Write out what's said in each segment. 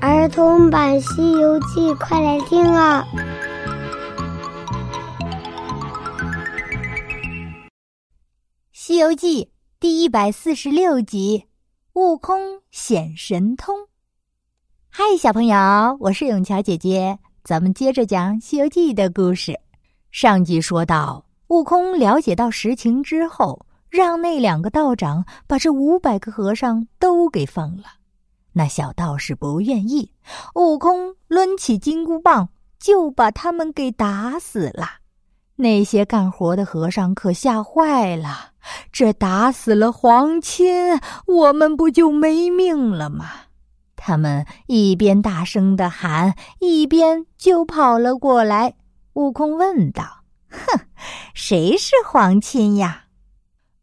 儿童版《西游记》，快来听啊！《西游记》第一百四十六集：悟空显神通。嗨，小朋友，我是永桥姐姐，咱们接着讲《西游记》的故事。上集说到，悟空了解到实情之后，让那两个道长把这五百个和尚都给放了。那小道士不愿意，悟空抡起金箍棒就把他们给打死了。那些干活的和尚可吓坏了，这打死了皇亲，我们不就没命了吗？他们一边大声的喊，一边就跑了过来。悟空问道：“哼，谁是皇亲呀？”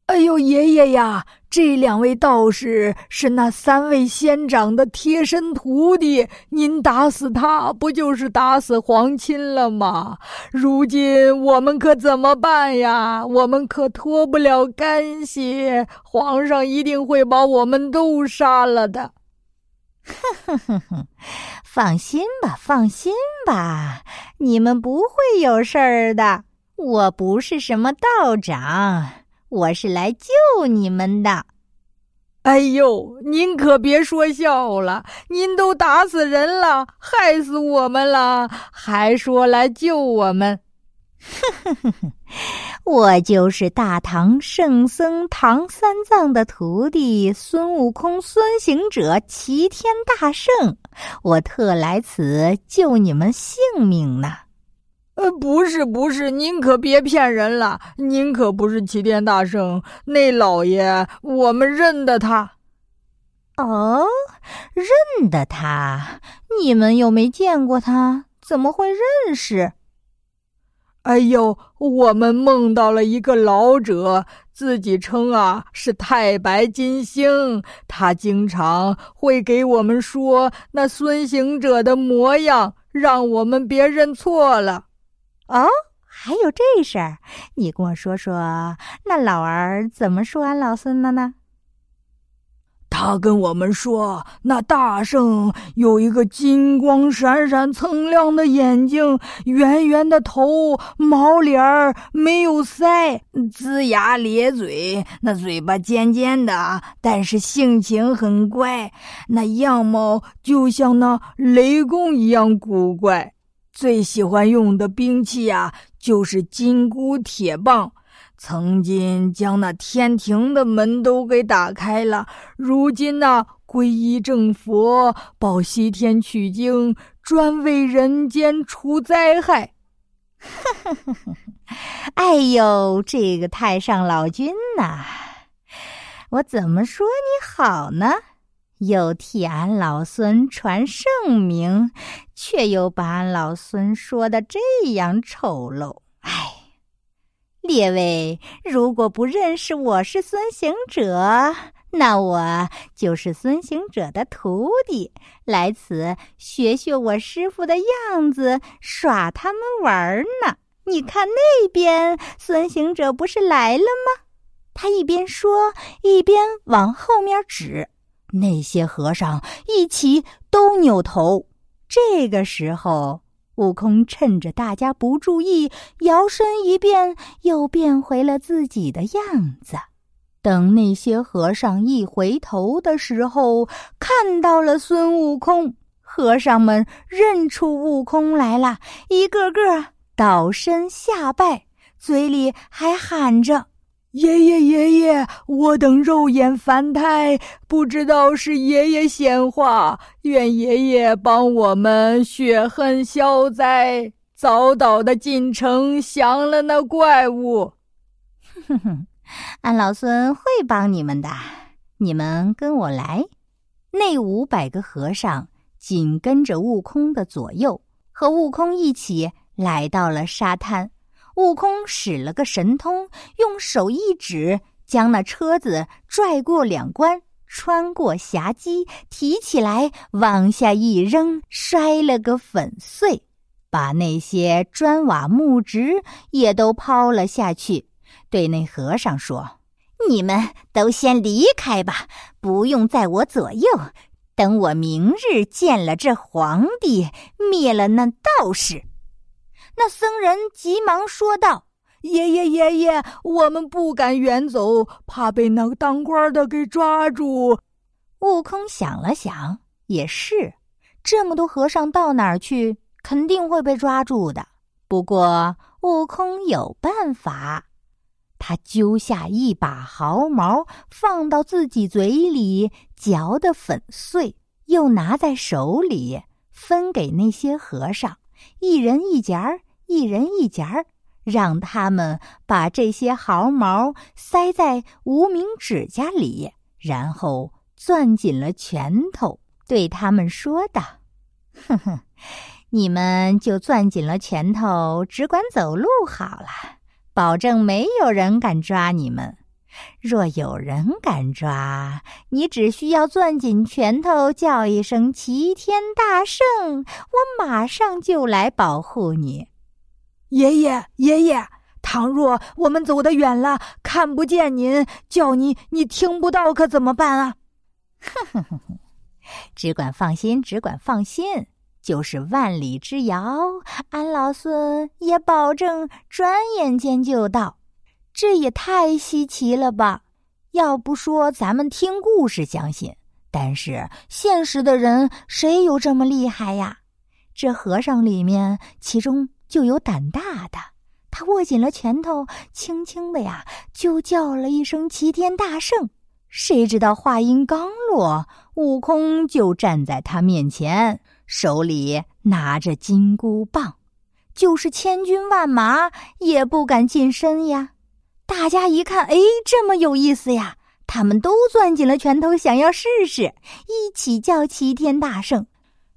哎呦，爷爷呀！这两位道士是那三位仙长的贴身徒弟，您打死他不就是打死皇亲了吗？如今我们可怎么办呀？我们可脱不了干系，皇上一定会把我们都杀了的。哼哼哼哼，放心吧，放心吧，你们不会有事儿的。我不是什么道长。我是来救你们的，哎呦，您可别说笑了！您都打死人了，害死我们了，还说来救我们？哼哼哼哼，我就是大唐圣僧唐三藏的徒弟孙悟空，孙行者齐天大圣，我特来此救你们性命呢。呃，不是不是，您可别骗人了，您可不是齐天大圣，那老爷我们认得他。哦，认得他？你们又没见过他，怎么会认识？哎呦，我们梦到了一个老者，自己称啊是太白金星，他经常会给我们说那孙行者的模样，让我们别认错了。哦，还有这事儿，你跟我说说，那老儿怎么说俺老孙的呢？他跟我们说，那大圣有一个金光闪闪、锃亮的眼睛，圆圆的头，毛脸儿，没有腮，龇牙咧嘴，那嘴巴尖尖的，但是性情很怪，那样貌就像那雷公一样古怪。最喜欢用的兵器呀，就是金箍铁棒。曾经将那天庭的门都给打开了。如今呢，皈依正佛，报西天取经，专为人间除灾害。哎呦，这个太上老君呐，我怎么说你好呢？又替俺老孙传圣名，却又把俺老孙说的这样丑陋。哎，列位，如果不认识我是孙行者，那我就是孙行者的徒弟，来此学学我师傅的样子，耍他们玩呢。你看那边，孙行者不是来了吗？他一边说，一边往后面指。那些和尚一起都扭头。这个时候，悟空趁着大家不注意，摇身一变，又变回了自己的样子。等那些和尚一回头的时候，看到了孙悟空，和尚们认出悟空来了，一个个倒身下拜，嘴里还喊着。爷爷，爷爷，我等肉眼凡胎，不知道是爷爷显化，愿爷爷帮我们雪恨消灾，早早的进城降了那怪物。哼哼，俺老孙会帮你们的，你们跟我来。那五百个和尚紧跟着悟空的左右，和悟空一起来到了沙滩。悟空使了个神通，用手一指，将那车子拽过两关，穿过峡机，提起来往下一扔，摔了个粉碎，把那些砖瓦木植也都抛了下去。对那和尚说：“你们都先离开吧，不用在我左右。等我明日见了这皇帝，灭了那道士。”那僧人急忙说道：“爷爷，爷爷，我们不敢远走，怕被那个当官的给抓住。”悟空想了想，也是，这么多和尚到哪儿去，肯定会被抓住的。不过，悟空有办法，他揪下一把毫毛，放到自己嘴里嚼得粉碎，又拿在手里分给那些和尚，一人一截儿。一人一截儿，让他们把这些毫毛塞在无名指甲里，然后攥紧了拳头，对他们说道：“哼哼，你们就攥紧了拳头，只管走路好了，保证没有人敢抓你们。若有人敢抓你，只需要攥紧拳头，叫一声‘齐天大圣’，我马上就来保护你。”爷爷，爷爷，倘若我们走得远了，看不见您，叫你你听不到，可怎么办啊？哼哼哼哼，只管放心，只管放心，就是万里之遥，俺老孙也保证转眼间就到。这也太稀奇了吧！要不说咱们听故事相信，但是现实的人谁有这么厉害呀？这和尚里面，其中。就有胆大的，他握紧了拳头，轻轻的呀，就叫了一声“齐天大圣”。谁知道话音刚落，悟空就站在他面前，手里拿着金箍棒，就是千军万马也不敢近身呀。大家一看，哎，这么有意思呀，他们都攥紧了拳头，想要试试，一起叫“齐天大圣”。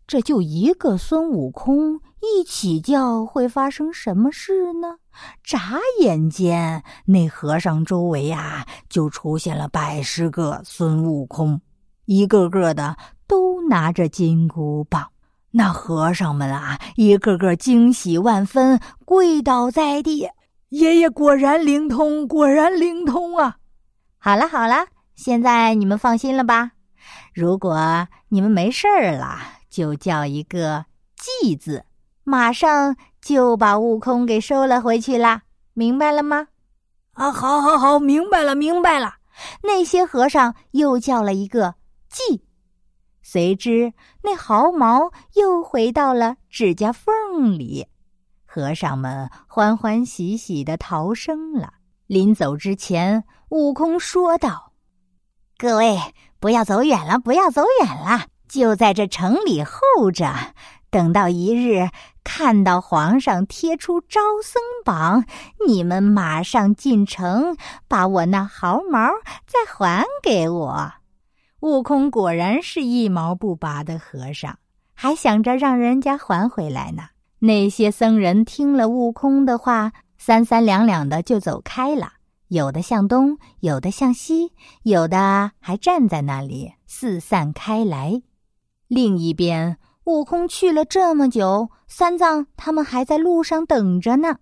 这就一个孙悟空。一起叫会发生什么事呢？眨眼间，那和尚周围呀就出现了百十个孙悟空，一个个的都拿着金箍棒。那和尚们啊，一个个惊喜万分，跪倒在地。爷爷果然灵通，果然灵通啊！好了好了，现在你们放心了吧？如果你们没事儿了，就叫一个“记”字。马上就把悟空给收了回去啦，明白了吗？啊，好，好，好，明白了，明白了。那些和尚又叫了一个“记”，随之那毫毛又回到了指甲缝里。和尚们欢欢喜喜的逃生了。临走之前，悟空说道：“各位，不要走远了，不要走远了，就在这城里候着。”等到一日看到皇上贴出招僧榜，你们马上进城，把我那毫毛再还给我。悟空果然是一毛不拔的和尚，还想着让人家还回来呢。那些僧人听了悟空的话，三三两两的就走开了，有的向东，有的向西，有的还站在那里四散开来。另一边。悟空去了这么久，三藏他们还在路上等着呢。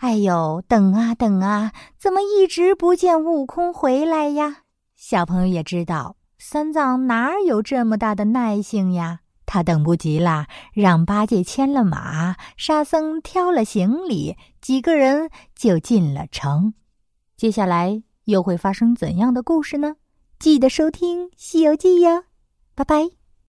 哎呦，等啊等啊，怎么一直不见悟空回来呀？小朋友也知道，三藏哪有这么大的耐性呀？他等不及了，让八戒牵了马，沙僧挑了行李，几个人就进了城。接下来又会发生怎样的故事呢？记得收听《西游记》哟，拜拜。